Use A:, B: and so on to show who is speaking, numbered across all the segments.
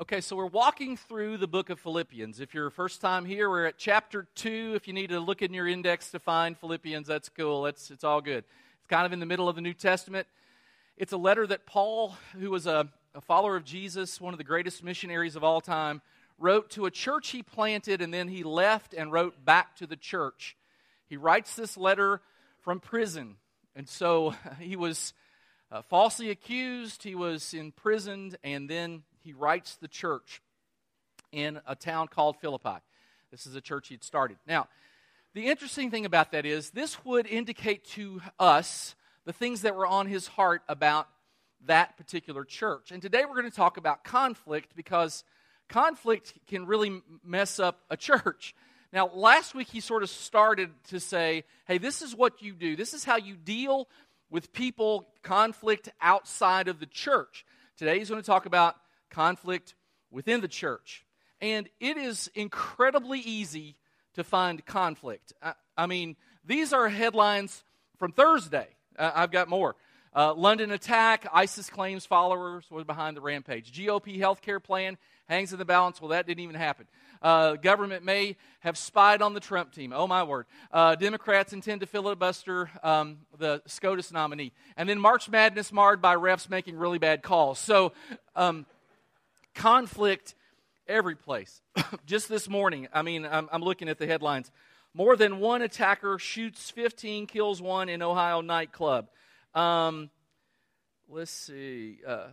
A: Okay, so we're walking through the book of Philippians. If you're first time here, we're at chapter 2. If you need to look in your index to find Philippians, that's cool. That's, it's all good. It's kind of in the middle of the New Testament. It's a letter that Paul, who was a, a follower of Jesus, one of the greatest missionaries of all time, wrote to a church he planted and then he left and wrote back to the church. He writes this letter from prison. And so he was uh, falsely accused, he was imprisoned, and then he writes the church in a town called Philippi. This is a church he'd started. Now, the interesting thing about that is this would indicate to us the things that were on his heart about that particular church. And today we're going to talk about conflict because conflict can really mess up a church. Now, last week he sort of started to say, hey, this is what you do, this is how you deal with people, conflict outside of the church. Today he's going to talk about conflict within the church. And it is incredibly easy to find conflict. I, I mean, these are headlines from Thursday. Uh, I've got more. Uh, London attack, ISIS claims followers was behind the rampage. GOP health care plan hangs in the balance. Well, that didn't even happen. Uh, government may have spied on the Trump team. Oh, my word. Uh, Democrats intend to filibuster um, the SCOTUS nominee. And then March Madness marred by refs making really bad calls. So, um, conflict every place. Just this morning, I mean, I'm, I'm, looking at the headlines. More than one attacker shoots 15, kills one in Ohio nightclub. Um, let's see. Uh,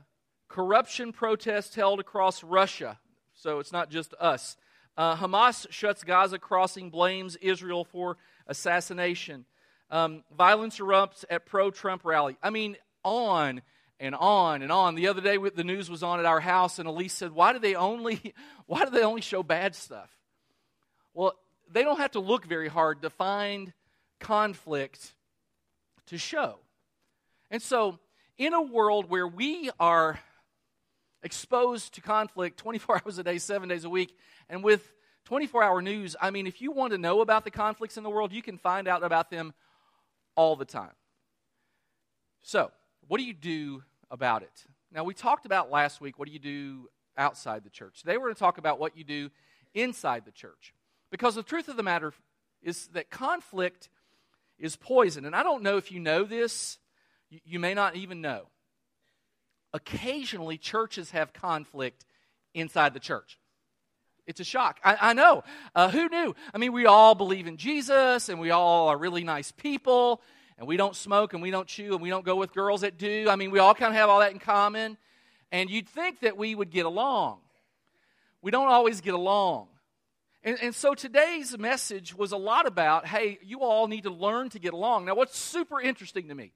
A: corruption protests held across Russia. So it's not just us. Uh, Hamas shuts Gaza crossing, blames Israel for assassination. Um, violence erupts at pro Trump rally. I mean, on and on and on. The other day, the news was on at our house, and Elise said, "Why do they only, why do they only show bad stuff?" Well, they don't have to look very hard to find conflict to show. And so, in a world where we are exposed to conflict 24 hours a day, seven days a week, and with 24 hour news, I mean, if you want to know about the conflicts in the world, you can find out about them all the time. So, what do you do about it? Now, we talked about last week what do you do outside the church. Today, we're going to talk about what you do inside the church. Because the truth of the matter is that conflict is poison. And I don't know if you know this, you, may not even know. Occasionally, churches have conflict inside the church. It's a shock. I, I know. Uh, who knew? I mean, we all believe in Jesus and we all are really nice people and we don't smoke and we don't chew and we don't go with girls that do. I mean, we all kind of have all that in common. And you'd think that we would get along. We don't always get along. And, and so today's message was a lot about hey, you all need to learn to get along. Now, what's super interesting to me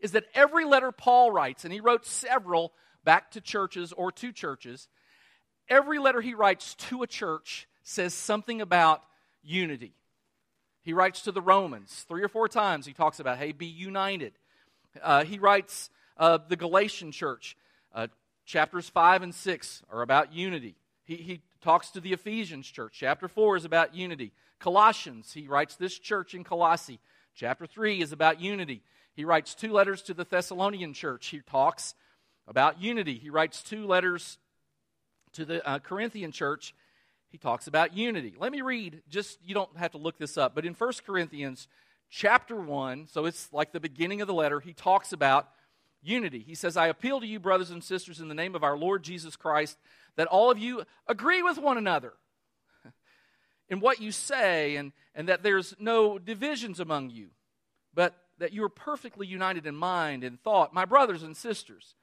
A: is that every letter Paul writes, and he wrote several back to churches or to churches, every letter he writes to a church says something about unity. He writes to the Romans three or four times. He talks about, hey, be united. Uh, he writes uh, the Galatian church. Uh, chapters 5 and 6 are about unity. He, he talks to the Ephesians church. Chapter 4 is about unity. Colossians, he writes this church in Colossae. Chapter 3 is about unity. He writes two letters to the Thessalonian church. He talks about unity. He writes two letters to the uh, Corinthian church he talks about unity. Let me read, just you don't have to look this up, but in 1 Corinthians chapter 1, so it's like the beginning of the letter, he talks about unity. He says, I appeal to you, brothers and sisters, in the name of our Lord Jesus Christ, that all of you agree with one another in what you say, and, and that there's no divisions among you, but that you are perfectly united in mind and thought. My brothers and sisters,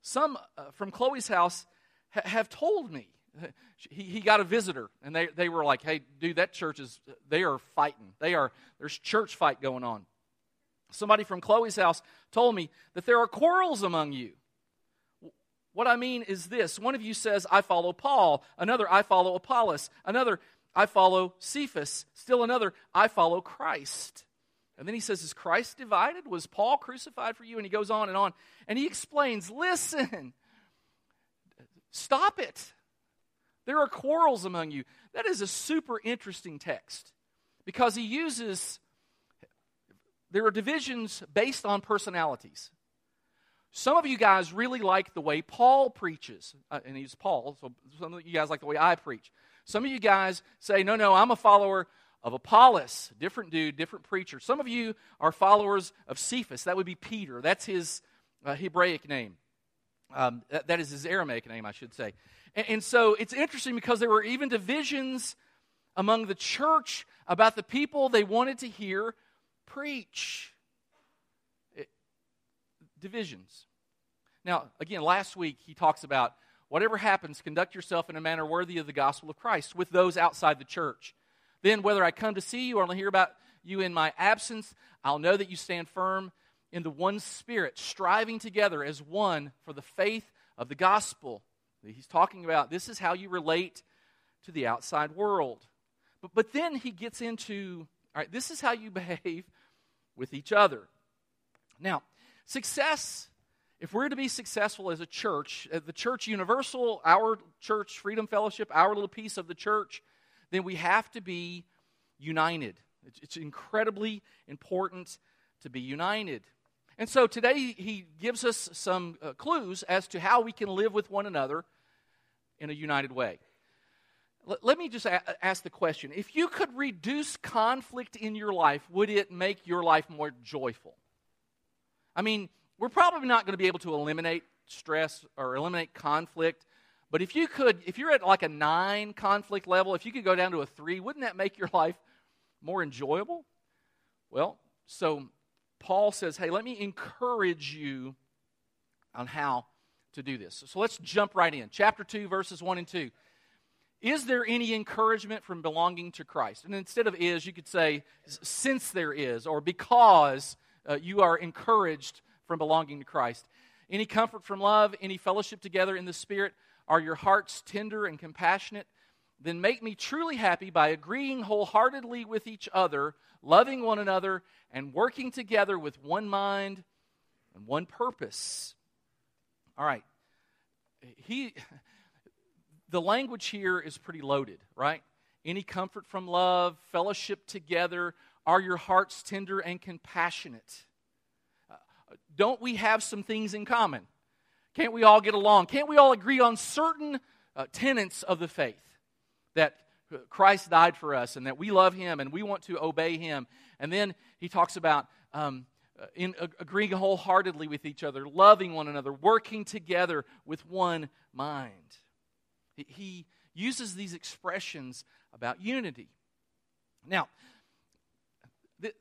A: some uh, from Chloe's house ha- have told me he, he got a visitor and they, they were like hey dude that church is they are fighting. They are there's church fight going on. Somebody from chloe's house told me that there are quarrels among you. What i mean is this. One of you says i follow paul. Another i follow apollos. Another i follow cephas. Still another i follow christ. And then he says is christ divided? Was paul crucified for you? And he goes on and on. And he explains listen stop it there are quarrels among you. That is a super interesting text because he uses, there are divisions based on personalities. Some of you guys really like the way Paul preaches, uh, and he's Paul, so some of you guys like the way I preach. Some of you guys say, no, no, I'm a follower of Apollos, different dude, different preacher. Some of you are followers of Cephas. That would be Peter. That's his uh, Hebraic name. Um, that, that is his Aramaic name, I should say. And, and so it's interesting because there were even divisions among the church about the people they wanted to hear preach. Divisions. Now, again, last week he talks about whatever happens, conduct yourself in a manner worthy of the gospel of Christ with those outside the church. Then, whether I come to see you or only hear about you in my absence, I'll know that you stand firm in the one spirit, striving together as one for the faith of the gospel. He's talking about this is how you relate to the outside world. But, but then he gets into, all right, this is how you behave with each other. Now, success, if we're to be successful as a church, the church universal, our church, Freedom Fellowship, our little piece of the church, then we have to be united. It's incredibly important to be united. And so today he gives us some uh, clues as to how we can live with one another in a united way. L- let me just a- ask the question if you could reduce conflict in your life, would it make your life more joyful? I mean, we're probably not going to be able to eliminate stress or eliminate conflict, but if you could, if you're at like a nine conflict level, if you could go down to a three, wouldn't that make your life more enjoyable? Well, so Paul says, hey, let me encourage you on how to do this. So let's jump right in. Chapter 2, verses 1 and 2. Is there any encouragement from belonging to Christ? And instead of is, you could say, since there is, or because uh, you are encouraged from belonging to Christ. Any comfort from love, any fellowship together in the Spirit? Are your hearts tender and compassionate? Then make me truly happy by agreeing wholeheartedly with each other, loving one another, and working together with one mind and one purpose. All right. He the language here is pretty loaded, right? Any comfort from love, fellowship together, are your hearts tender and compassionate? Uh, don't we have some things in common? Can't we all get along? Can't we all agree on certain uh, tenets of the faith? That Christ died for us and that we love him and we want to obey him. And then he talks about um, uh, in uh, agreeing wholeheartedly with each other, loving one another, working together with one mind. He, uses these expressions about unity. Now, the,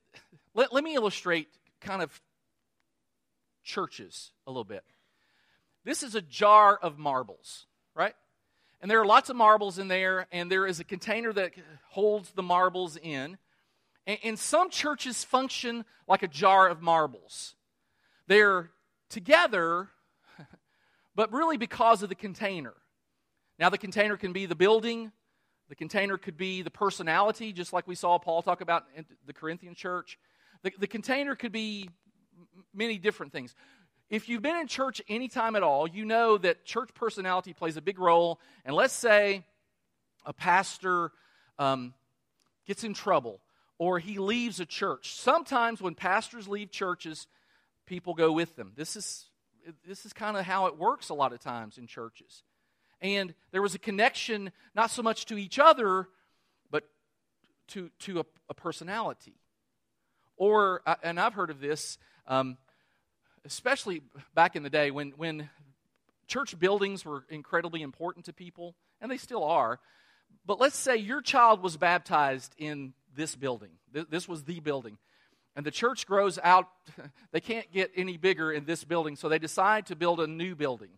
A: let, let me illustrate kind of churches a little bit. This is a jar of marbles, right? And there are lots of marbles in there, and there is a container that holds the marbles in. And, and some churches function like a jar of marbles. They're together, but really because of the container. Now, the container can be the building, the container could be the personality, just like we saw Paul talk about in the Corinthian church. The, the container could be many different things. If you've been in church any time at all, you know that church personality plays a big role. And let's say a pastor um, gets in trouble or he leaves a church. Sometimes when pastors leave churches, people go with them. This is, this is kind of how it works a lot of times in churches. And there was a connection, not so much to each other, but to, to a, a personality. Or, and I've heard of this, um, especially back in the day when, when church buildings were incredibly important to people, and they still are. But let's say your child was baptized in this building. This was the building. And the church grows out, they can't get any bigger in this building, so they decide to build a new building.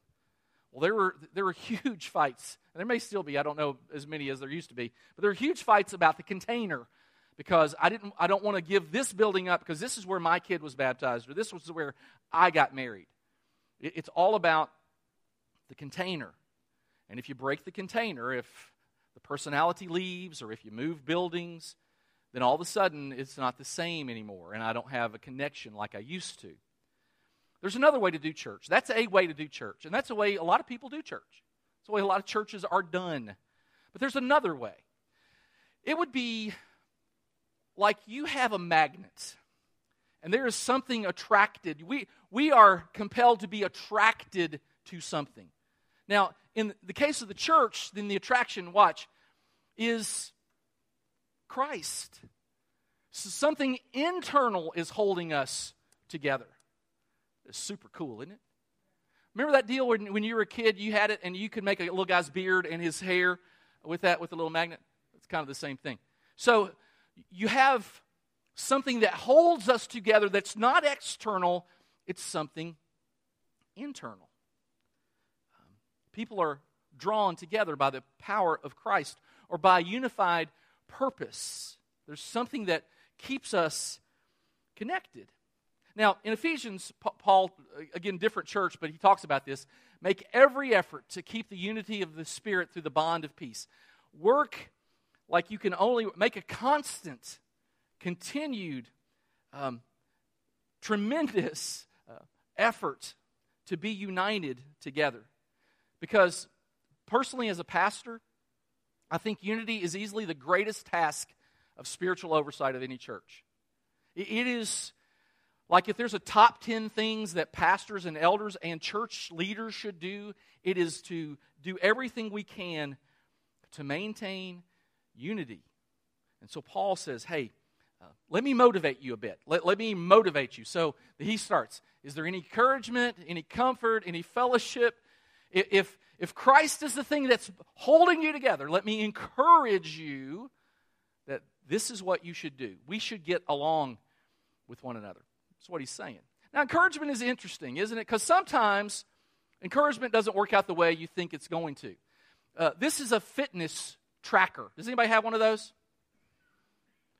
A: Well, there were, there were huge fights, and there may still be, I don't know as many as there used to be, but there were huge fights about the container because I, didn't, I don't want to give this building up because this is where my kid was baptized or this was where I got married. It, it's all about the container. And if you break the container, if the personality leaves or if you move buildings, then all of a sudden it's not the same anymore and I don't have a connection like I used to. There's another way to do church. That's a way to do church. And that's a way a lot of people do church. It's the way a lot of churches are done. But there's another way. It would be like you have a magnet. And there is something attracted. We, we are compelled to be attracted to something. Now, in the case of the church, then the attraction, watch, is Christ. So something internal is holding us together. It's super cool, isn't it? Remember that deal when, when you were a kid, you had it and you could make a little guy's beard and his hair with that, with a little magnet? It's kind of the same thing. So you have something that holds us together that's not external, it's something internal. People are drawn together by the power of Christ or by unified purpose. There's something that keeps us connected. Now, in Ephesians, Paul, again, different church, but he talks about this. Make every effort to keep the unity of the Spirit through the bond of peace. Work like you can only make a constant, continued, um, tremendous uh, effort to be united together. Because personally, as a pastor, I think unity is easily the greatest task of spiritual oversight of any church. It is like if there's a top 10 things that pastors and elders and church leaders should do, it is to do everything we can to maintain unity. And so Paul says, hey, uh, let me motivate you a bit. Let, let me motivate you. So he starts. Is there any encouragement, any comfort, any fellowship? If, if Christ is the thing that's holding you together, let me encourage you that this is what you should do. We should get along with one another. That's what he's saying. Now, encouragement is interesting, isn't it? Because sometimes encouragement doesn't work out the way you think it's going to. Uh, this is a fitness tracker. Does anybody have one of those?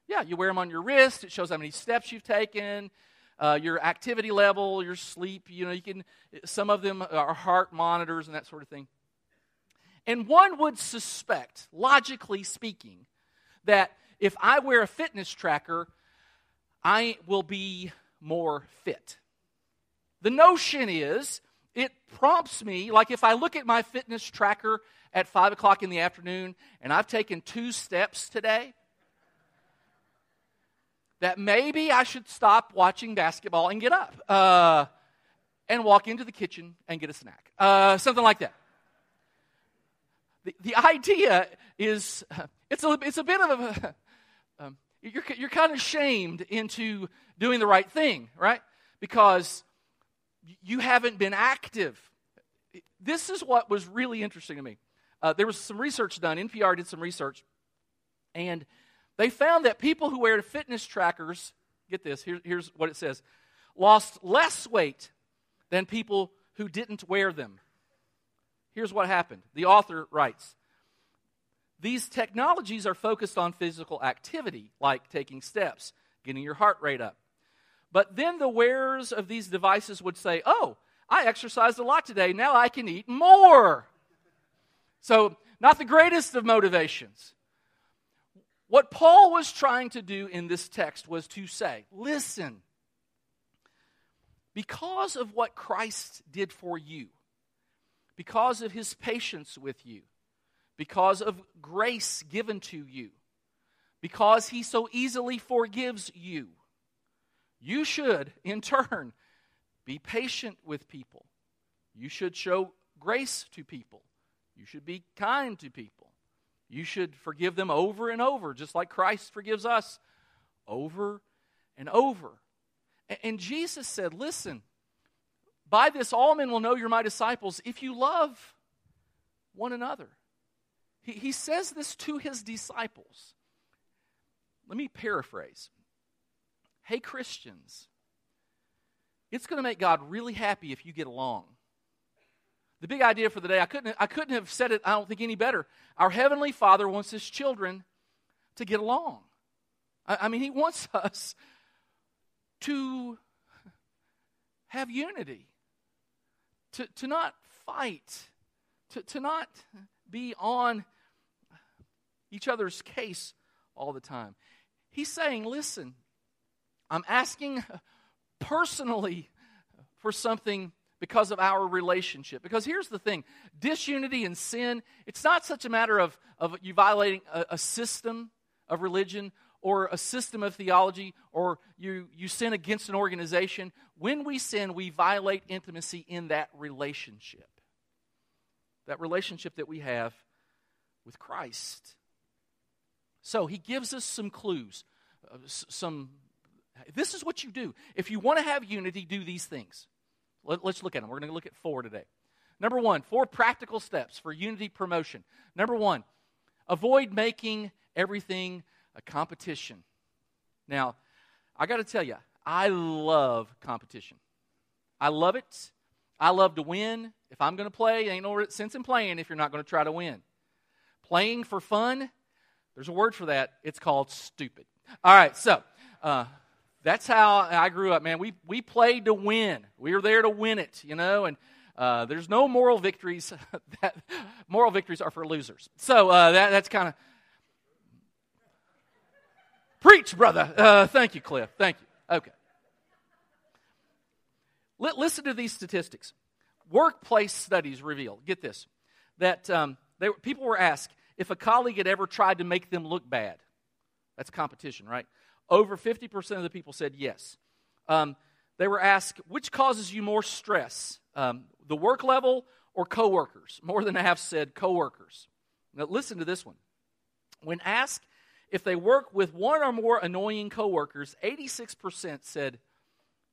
A: Yeah, you wear them on your wrist. It shows how many steps you've taken, uh, your activity level, your sleep. You know, you can. Some of them are heart monitors and that sort of thing. And one would suspect, logically speaking, that if I wear a fitness tracker, I will be more fit. The notion is it prompts me, like if I look at my fitness tracker at 5 o'clock in the afternoon and I've taken two steps today, that maybe I should stop watching basketball and get up uh, and walk into the kitchen and get a snack. Uh, something like that. The, the idea is it's a, it's a bit of a, um, you're, you're kind of shamed into doing the right thing, right? Because you haven't been active. This is what was really interesting to me. Uh, there was some research done. NPR did some research, and they found that people who wear fitness trackers, get this, here, here's what it says, lost less weight than people who didn't wear them. Here's what happened. The author writes These technologies are focused on physical activity, like taking steps, getting your heart rate up. But then the wearers of these devices would say, Oh, I exercised a lot today. Now I can eat more. So, not the greatest of motivations. What Paul was trying to do in this text was to say, Listen, because of what Christ did for you, because of his patience with you, because of grace given to you, because he so easily forgives you, you should, in turn, be patient with people. You should show grace to people. You should be kind to people. You should forgive them over and over, just like Christ forgives us over and over. And Jesus said, Listen, by this all men will know you're my disciples if you love one another. He, he says this to his disciples. Let me paraphrase. Hey, Christians, it's going to make God really happy if you get along. The big idea for the day, I couldn't, I couldn't have said it, I don't think, any better. Our Heavenly Father wants His children to get along. I, I mean, He wants us to have unity, to, to not fight, to, to not be on each other's case all the time. He's saying, listen, I'm asking personally for something because of our relationship. Because here's the thing disunity and sin, it's not such a matter of, of you violating a, a system of religion or a system of theology or you, you sin against an organization, when we sin, we violate intimacy in that relationship. That relationship that we have with Christ. So he gives us some clues, uh, some this is what you do. If you want to have unity, do these things. Let, us look at them. We're going to look at four today. Number one, four practical steps for unity promotion. Number one, avoid making everything a competition. Now, I got to tell you, I love competition. I love it. I love to win. If I'm going to play, ain't no sense in playing if you're not going to try to win. Playing for fun, there's a word for that. It's called stupid. All right, so uh, that's how I grew up, man. We, we played to win. We were there to win it, you know, and uh, there's no moral victories. that, moral victories are for losers. So uh, that, that's kind of. Preach, brother. Uh, thank you, Cliff. Thank you. Okay. L- listen to these statistics. Workplace studies reveal, get this, that um, they, people were asked if a colleague had ever tried to make them look bad. That's competition, right? Over 50% of the people said yes. Um, they were asked, which causes you more stress, um, the work level or coworkers? More than half said coworkers. Now, listen to this one. When asked if they work with one or more annoying coworkers, 86% said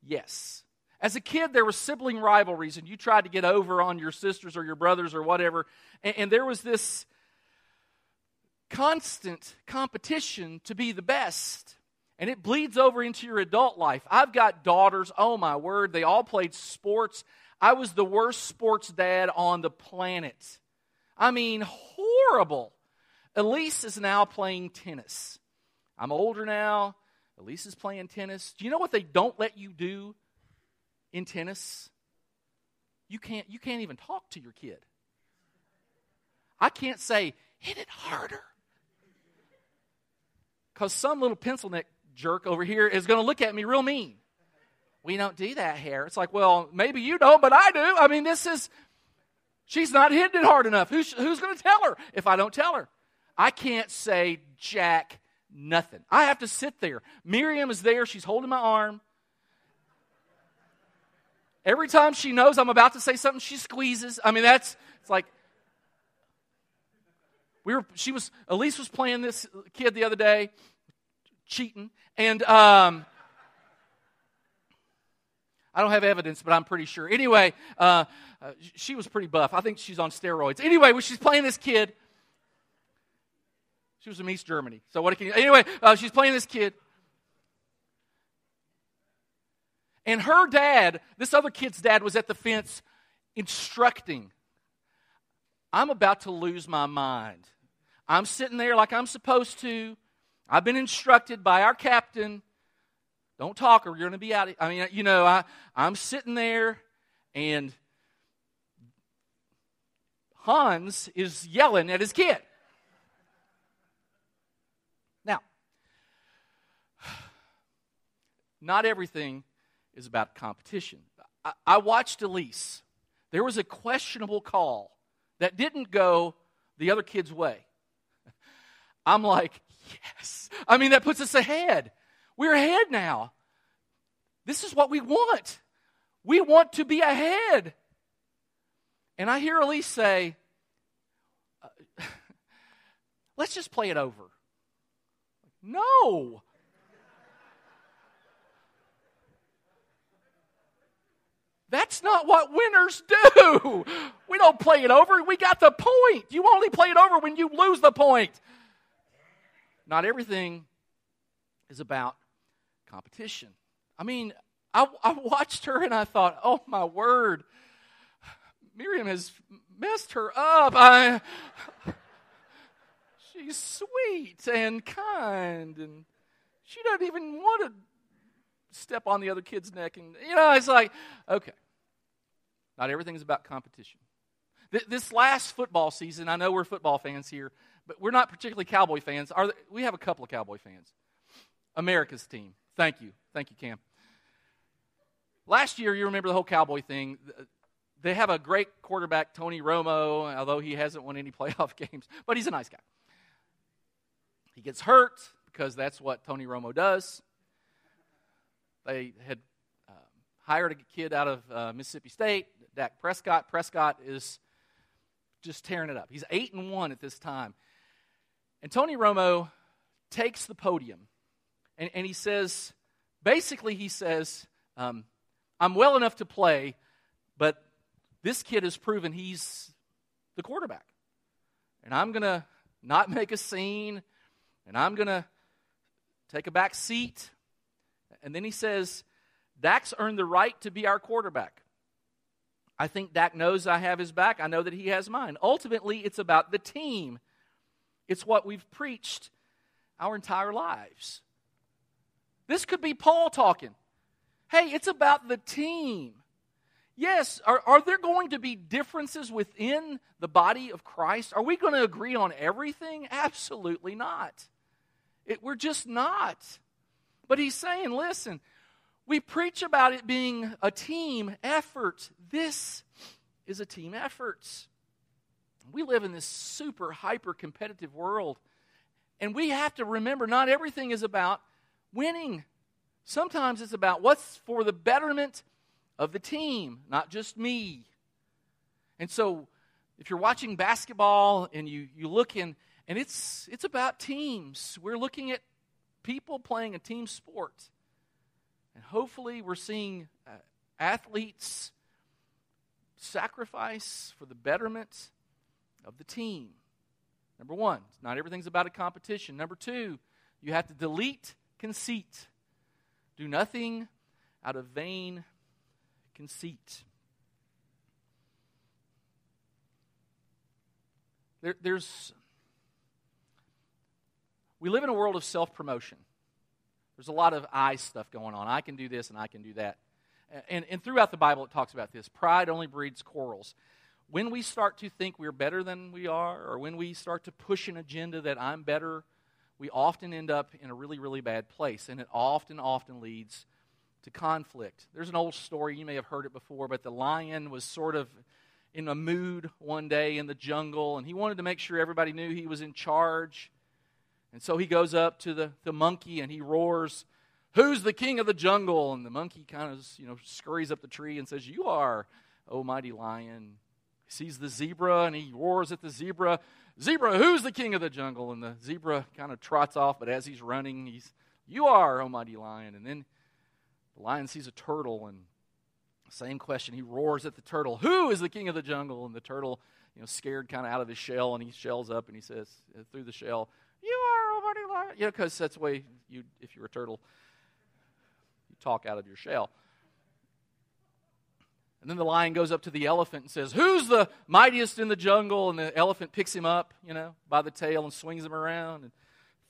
A: yes. As a kid, there were sibling rivalries, and you tried to get over on your sisters or your brothers or whatever, and, and there was this constant competition to be the best and it bleeds over into your adult life. I've got daughters, oh my word, they all played sports. I was the worst sports dad on the planet. I mean, horrible. Elise is now playing tennis. I'm older now. Elise is playing tennis. Do you know what they don't let you do in tennis? You can't, you can't even talk to your kid. I can't say, hit it harder. Because some little pencil neck jerk over here is going to look at me real mean. We don't do that here. It's like, well, maybe you don't, but I do. I mean, this is, she's not hitting it hard enough. Who's, who's going to tell her if I don't tell her? I can't say jack nothing. I have to sit there. Miriam is there. She's holding my arm. Every time she knows I'm about to say something, she squeezes. I mean, that's, it's like, we were, she was, Elise was playing this kid the other day cheating. And um, I don't have evidence, but I'm pretty sure. Anyway, uh, uh, she was pretty buff. I think she's on steroids. Anyway, when she's playing this kid, she was from East Germany. So what can you? Anyway, uh, she's playing this kid. And her dad, this other kid's dad, was at the fence instructing. I'm about to lose my mind. I'm sitting there like I'm supposed to. I've been instructed by our captain don't talk or you're going to be out. I mean, you know, I, I'm sitting there and Hans is yelling at his kid. Now, not everything is about competition. I, I watched Elise. There was a questionable call that didn't go the other kid's way. I'm like, yes. I mean, that puts us ahead. We're ahead now. This is what we want. We want to be ahead. And I hear Elise say, uh, let's just play it over. No. That's not what winners do. We don't play it over. We got the point. You only play it over when you lose the point. Not everything is about competition. I mean, I, I watched her and I thought, oh my word, Miriam has messed her up. I, she's sweet and kind, and she doesn't even want to step on the other kid's neck. And, you know, it's like, okay, not everything is about competition. This last football season, I know we're football fans here, but we're not particularly Cowboy fans. Are there, we have a couple of Cowboy fans. America's team. Thank you. Thank you, Cam. Last year, you remember the whole Cowboy thing. They have a great quarterback, Tony Romo, although he hasn't won any playoff games, but he's a nice guy. He gets hurt, because that's what Tony Romo does. They had uh, hired a kid out of uh, Mississippi State, Dak Prescott. Prescott is just tearing it up. He's 8 and 1 at this time. And Tony Romo takes the podium and, and he says, basically, he says, um, I'm well enough to play, but this kid has proven he's the quarterback. And I'm going to not make a scene, and I'm going to take a back seat. And then he says, Dak's earned the right to be our quarterback. I think Dak knows I have his back. I know that he has mine. Ultimately, it's about the team. It's what we've preached our entire lives. This could be Paul talking. Hey, it's about the team. Yes, are, are there going to be differences within the body of Christ? Are we going to agree on everything? Absolutely not. It, we're just not. But he's saying, listen, we preach about it being a team effort. This is a team effort. We live in this super hyper competitive world. And we have to remember not everything is about winning. Sometimes it's about what's for the betterment of the team, not just me. And so if you're watching basketball and you, you look in, and it's, it's about teams, we're looking at people playing a team sport. And hopefully we're seeing uh, athletes sacrifice for the betterment of the team. Number one, not everything's about a competition. Number two, you have to delete conceit. Do nothing out of vain conceit. There, there's, we live in a world of self promotion. There's a lot of I stuff going on. I can do this and I can do that. And, and throughout the Bible, it talks about this. Pride only breeds quarrels. When we start to think we're better than we are, or when we start to push an agenda that I'm better, we often end up in a really, really bad place. And it often, often leads to conflict. There's an old story, you may have heard it before, but the lion was sort of in a mood one day in the jungle, and he wanted to make sure everybody knew he was in charge. And so he goes up to the, the monkey and he roars, Who's the king of the jungle? And the monkey kind of you know scurries up the tree and says, You are, oh mighty lion. Sees the zebra and he roars at the zebra, Zebra, who's the king of the jungle? And the zebra kind of trots off, but as he's running, he's, You are, O mighty lion. And then the lion sees a turtle and same question. He roars at the turtle, Who is the king of the jungle? And the turtle, you know, scared kind of out of his shell, and he shells up and he says, uh, through the shell, You are, oh mighty lion. You know, because that's the way you, if you're a turtle, you talk out of your shell. And then the lion goes up to the elephant and says, Who's the mightiest in the jungle? And the elephant picks him up, you know, by the tail and swings him around and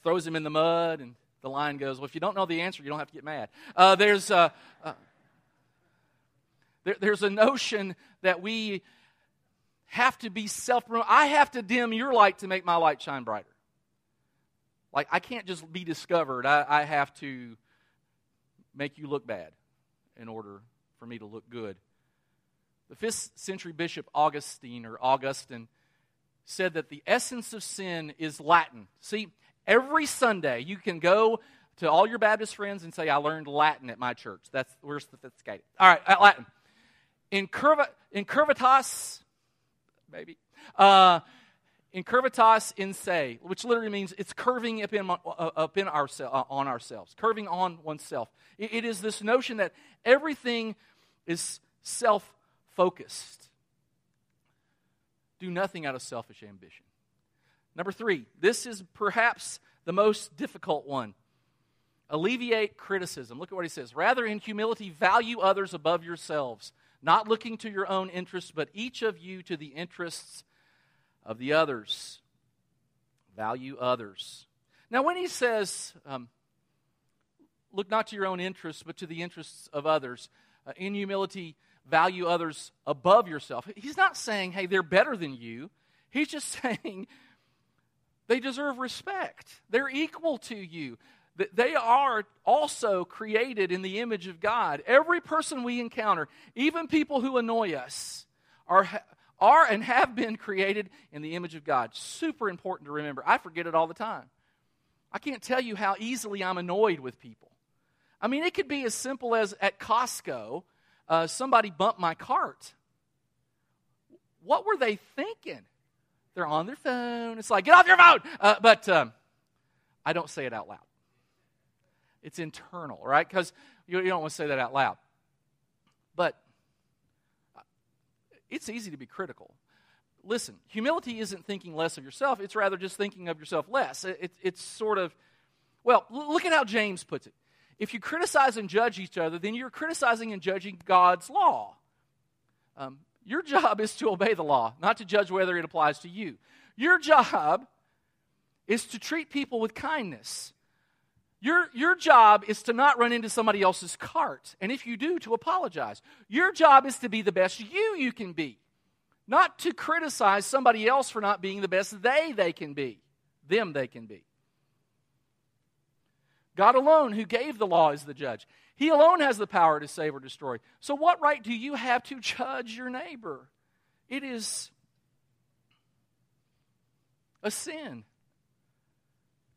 A: throws him in the mud. And the lion goes, Well, if you don't know the answer, you don't have to get mad. Uh, there's, uh, uh, there, there's a notion that we have to be self I have to dim your light to make my light shine brighter. Like, I can't just be discovered. I, I have to make you look bad in order for me to look good. The fifth century bishop Augustine or Augustine said that the essence of sin is Latin. See, Every Sunday, you can go to all your Baptist friends and say, I learned Latin at my church. That's we're sophisticated. All right, at Latin. in curvitas, maybe. Uh, incurvatus in se, which literally means it's curving up in, uh, up in our, uh, on ourselves, curving on oneself. It, it is this notion that everything is self focused. Do nothing out of selfish ambition. Number three, this is perhaps the most difficult one. Alleviate criticism. Look at what he says. Rather, in humility, value others above yourselves, not looking to your own interests, but each of you to the interests of the others. Value others. Now, when he says, um, look not to your own interests, but to the interests of others, uh, in humility, value others above yourself, he's not saying, hey, they're better than you. He's just saying, they deserve respect. They're equal to you. They are also created in the image of God. Every person we encounter, even people who annoy us, are, are and have been created in the image of God. Super important to remember. I forget it all the time. I can't tell you how easily I'm annoyed with people. I mean, it could be as simple as at Costco, uh, somebody bumped my cart. What were they thinking? They're on their phone. It's like, get off your phone! Uh, but um, I don't say it out loud. It's internal, right? Because you, you don't want to say that out loud. But uh, it's easy to be critical. Listen, humility isn't thinking less of yourself, it's rather just thinking of yourself less. It, it, it's sort of, well, look at how James puts it. If you criticize and judge each other, then you're criticizing and judging God's law. Um, your job is to obey the law, not to judge whether it applies to you. Your job is to treat people with kindness. Your, your job is to not run into somebody else's cart. And if you do, to apologize. Your job is to be the best you you can be, not to criticize somebody else for not being the best they they can be, them they can be. God alone, who gave the law, is the judge. He alone has the power to save or destroy. So, what right do you have to judge your neighbor? It is a sin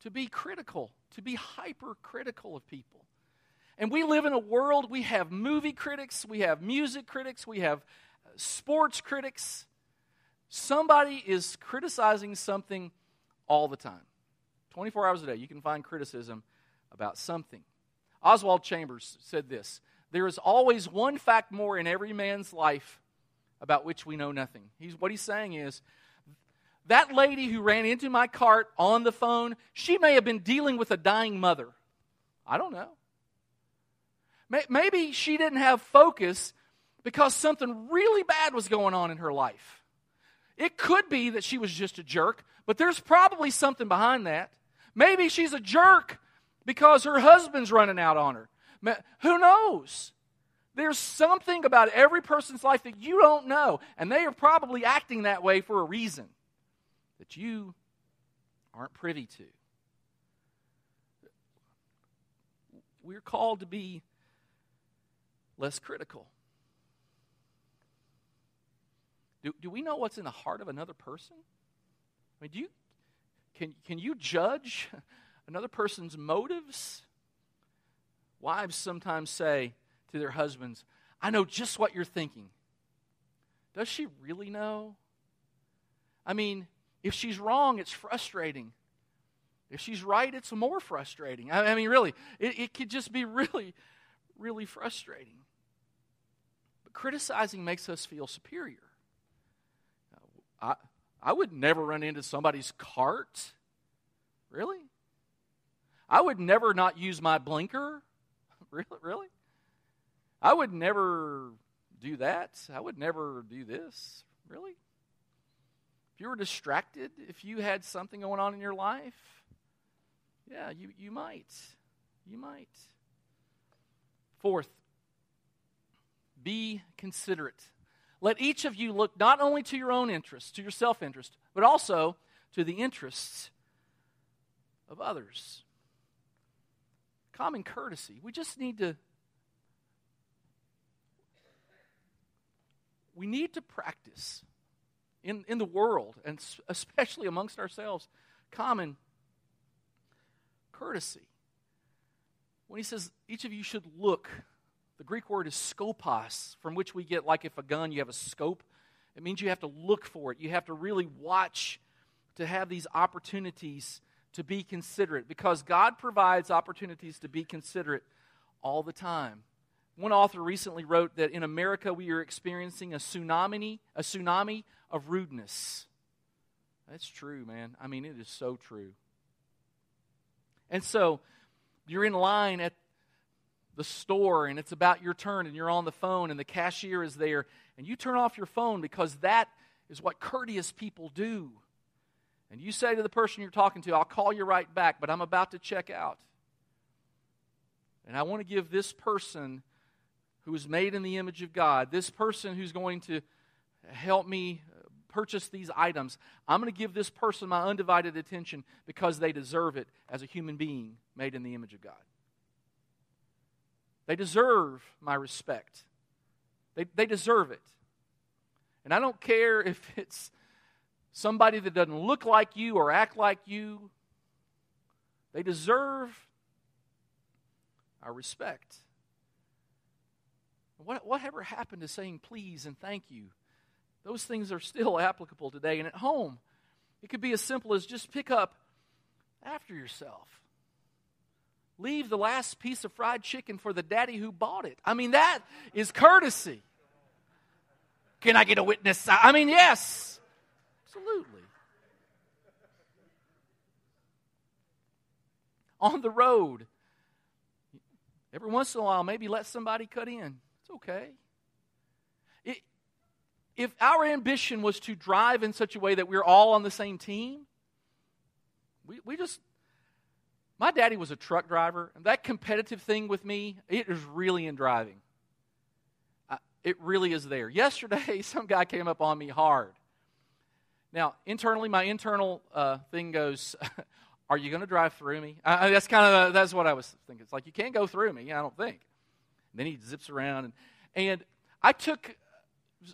A: to be critical, to be hypercritical of people. And we live in a world, we have movie critics, we have music critics, we have uh, sports critics. Somebody is criticizing something all the time. 24 hours a day, you can find criticism about something. Oswald Chambers said this There is always one fact more in every man's life about which we know nothing. He's, what he's saying is, that lady who ran into my cart on the phone, she may have been dealing with a dying mother. I don't know. Maybe she didn't have focus because something really bad was going on in her life. It could be that she was just a jerk, but there's probably something behind that. Maybe she's a jerk because her husband's running out on her. Who knows? There's something about every person's life that you don't know, and they are probably acting that way for a reason that you aren't privy to. We're called to be less critical. Do, do we know what's in the heart of another person? I mean, do you, can, can you judge another person's motives. Wives sometimes say to their husbands, I know just what you're thinking. Does she really know? I mean, if she's wrong, it's frustrating. If she's right, it's more frustrating. I, mean, really, it, it could just be really, really frustrating. But criticizing makes us feel superior. I, I would never run into somebody's cart. Really? I would never not use my blinker. really? Really? I would never do that. I would never do this. Really? If you were distracted, if you had something going on in your life, yeah, you, you might. You might. Fourth, be considerate. Let each of you look not only to your own interests, to your self interest, but also to the interests of others common courtesy. We just need to we need to practice in, in the world and especially amongst ourselves common courtesy. When he says each of you should look, the Greek word is skopos, from which we get like if a gun you have a scope. It means you have to look for it. You have to really watch to have these opportunities to be considerate because God provides opportunities to be considerate all the time. One author recently wrote that in America we are experiencing a tsunami, a tsunami of rudeness. That's true, man. I mean, it is so true. And so you're in line at the store and it's about your turn and you're on the phone and the cashier is there and you turn off your phone because that is what courteous people do and you say to the person you're talking to, I'll call you right back, but I'm about to check out. And I want to give this person who is made in the image of God, this person who's going to help me purchase these items, I'm going to give this person my undivided attention because they deserve it as a human being made in the image of God. They deserve my respect. They, they deserve it. And I don't care if it's somebody that doesn't look like you or act like you, They deserve our respect. What, whatever happened to saying please and thank you? Those things are still applicable today. And at home, it could be as simple as just pick up after yourself. Leave the last piece of fried chicken for the daddy who bought it. I mean, that is courtesy. Can I get a witness? I mean, yes, absolutely. On the road, every once in a while, maybe let somebody cut in. It's okay. It, if our ambition was to drive in such a way that we're all on the same team, we, we just my daddy was a truck driver, and that competitive thing with me, it is really in driving. it really is there. Yesterday, some guy came up on me hard. Now, internally, my internal uh, thing goes, "Are you going to drive through me?" I, that's kind of that's what I was thinking. It's like you can't go through me. I don't think. And then he zips around, and and I took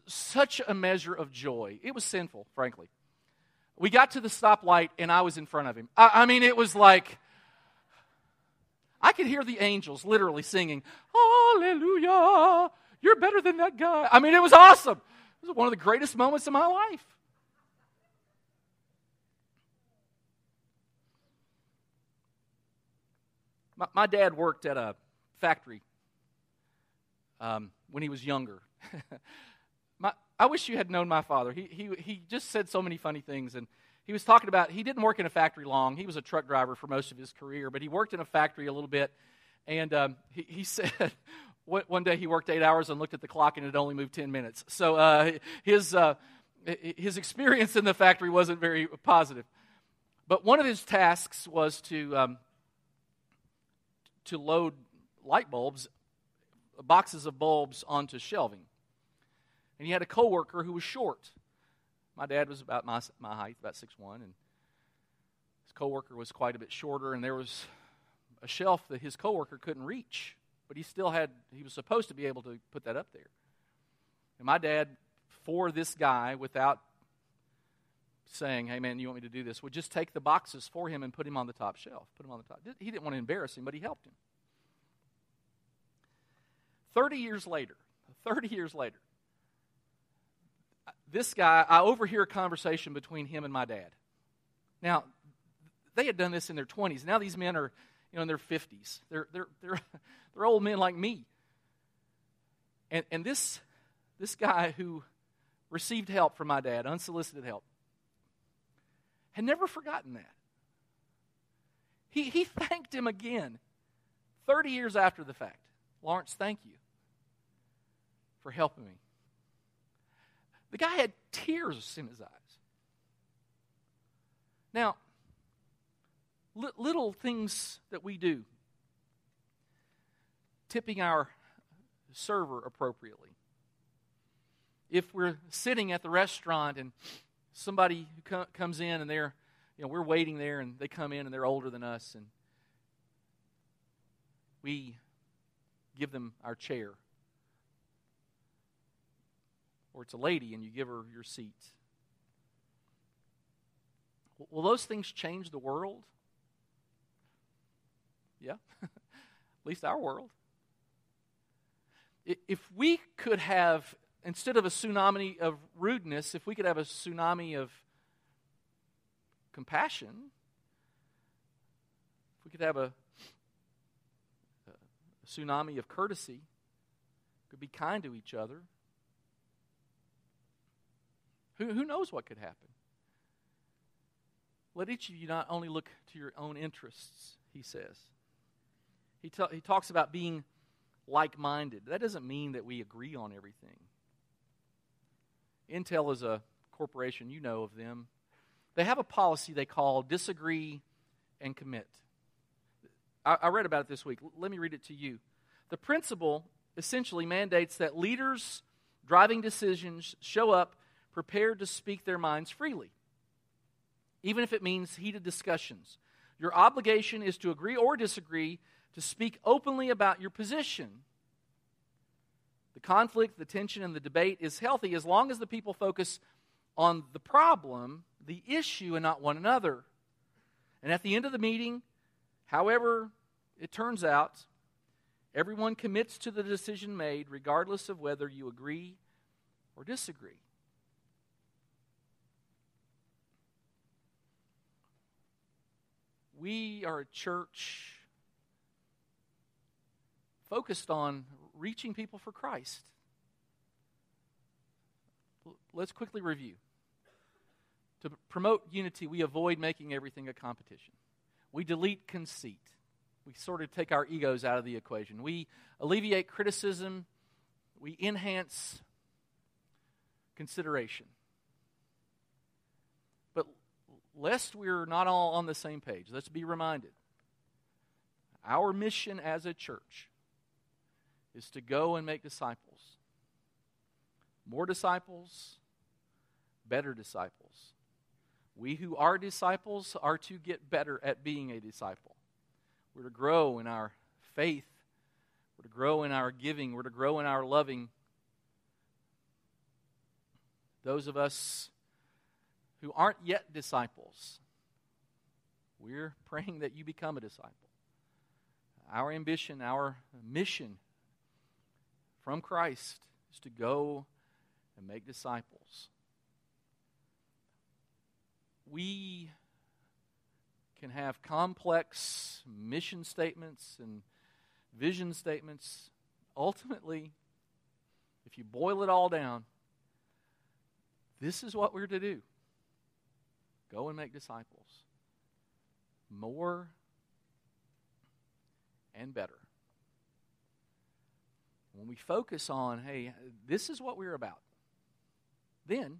A: such a measure of joy. It was sinful, frankly. We got to the stoplight, and I was in front of him. I, I mean, it was like I could hear the angels literally singing, Hallelujah, you're better than that guy. I mean, it was awesome. It was one of the greatest moments of my life. My, my dad worked at a factory um, when he was younger. my, I wish you had known my father. He, he, he just said so many funny things, and he was talking about he didn't work in a factory long. He was a truck driver for most of his career, but he worked in a factory a little bit. And um, he, he, said one day he worked eight hours and looked at the clock and it only moved 10 minutes. So uh, his, uh, his experience in the factory wasn't very positive. But one of his tasks was to, um, to load light bulbs, boxes of bulbs, onto shelving. And he had a coworker who was short. My dad was about my, my height, about six one, and his coworker was quite a bit shorter, and there was a shelf that his coworker couldn't reach, but he still had, he was supposed to be able to put that up there. And my dad, for this guy, without saying, hey man, you want me to do this, would just take the boxes for him and put him on the top shelf. Put him on the top. He didn't want to embarrass him, but he helped him. 30 years later, 30 years later, this guy, I overhear a conversation between him and my dad. Now, they had done this in their 20s. Now these men are, you know, in their 50s. They're, they're, they're, they're old men like me. And, and this, this guy who received help from my dad, unsolicited help, had never forgotten that. He, he thanked him again 30 years after the fact. Lawrence, thank you for helping me. The guy had tears in his eyes. Now, li- little things that we do, tipping our server appropriately. If we're sitting at the restaurant and somebody co- comes in and they're, you know, we're waiting there and they come in and they're older than us and we give them our chair or it's a lady and you give her your seat. Will those things change the world? Yeah, at least our world. If we could have, instead of a tsunami of rudeness, if we could have a tsunami of compassion, if we could have a, a tsunami of courtesy, could be kind to each other, who, who knows what could happen? Let each of you not only look to your own interests, he says. He, he talks about being like minded. That doesn't mean that we agree on everything. Intel is a corporation, you know of them. They have a policy they call disagree and commit. I, I read about it this week. Let me read it to you. The principle essentially mandates that leaders driving decisions show up prepared to speak their minds freely, even if it means heated discussions. Your obligation is to agree or disagree, to speak openly about your position. The conflict, the tension, and the debate is healthy as long as the people focus on the problem, the issue, and not one another. And at the end of the meeting, However, it turns out everyone commits to the decision made, regardless of whether you agree or disagree. We are a church focused on reaching people for Christ. Let's quickly review. To promote unity, we avoid making everything a competition. We delete conceit. We sort of take our egos out of the equation. We alleviate criticism. We enhance consideration. But lest we're not all on the same page, let's be reminded our mission as a church is to go and make disciples. More disciples, better disciples. We who are disciples are to get better at being a disciple. We're to grow in our faith. We're to grow in our giving. We're to grow in our loving. Those of us who aren't yet disciples, we're praying that you become a disciple. Our ambition, our mission from Christ is to go and make disciples. We can have complex mission statements and vision statements. Ultimately, if you boil it all down, this is what we're to do go and make disciples. More and better. When we focus on, hey, this is what we're about, then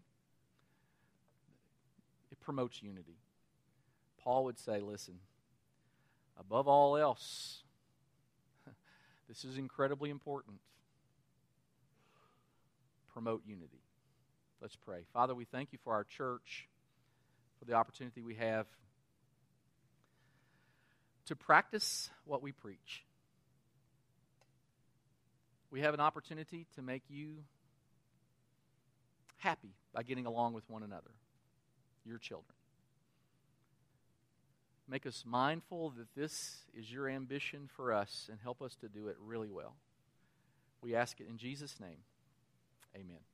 A: it promotes unity. Paul would say, listen, above all else, this is incredibly important. Promote unity. Let's pray. Father, we thank you for our church, for the opportunity we have to practice what we preach we have an opportunity to make you happy by getting along with one another, your children. Make us mindful that this is your ambition for us and help us to do it really well. We ask it in Jesus' name. Amen.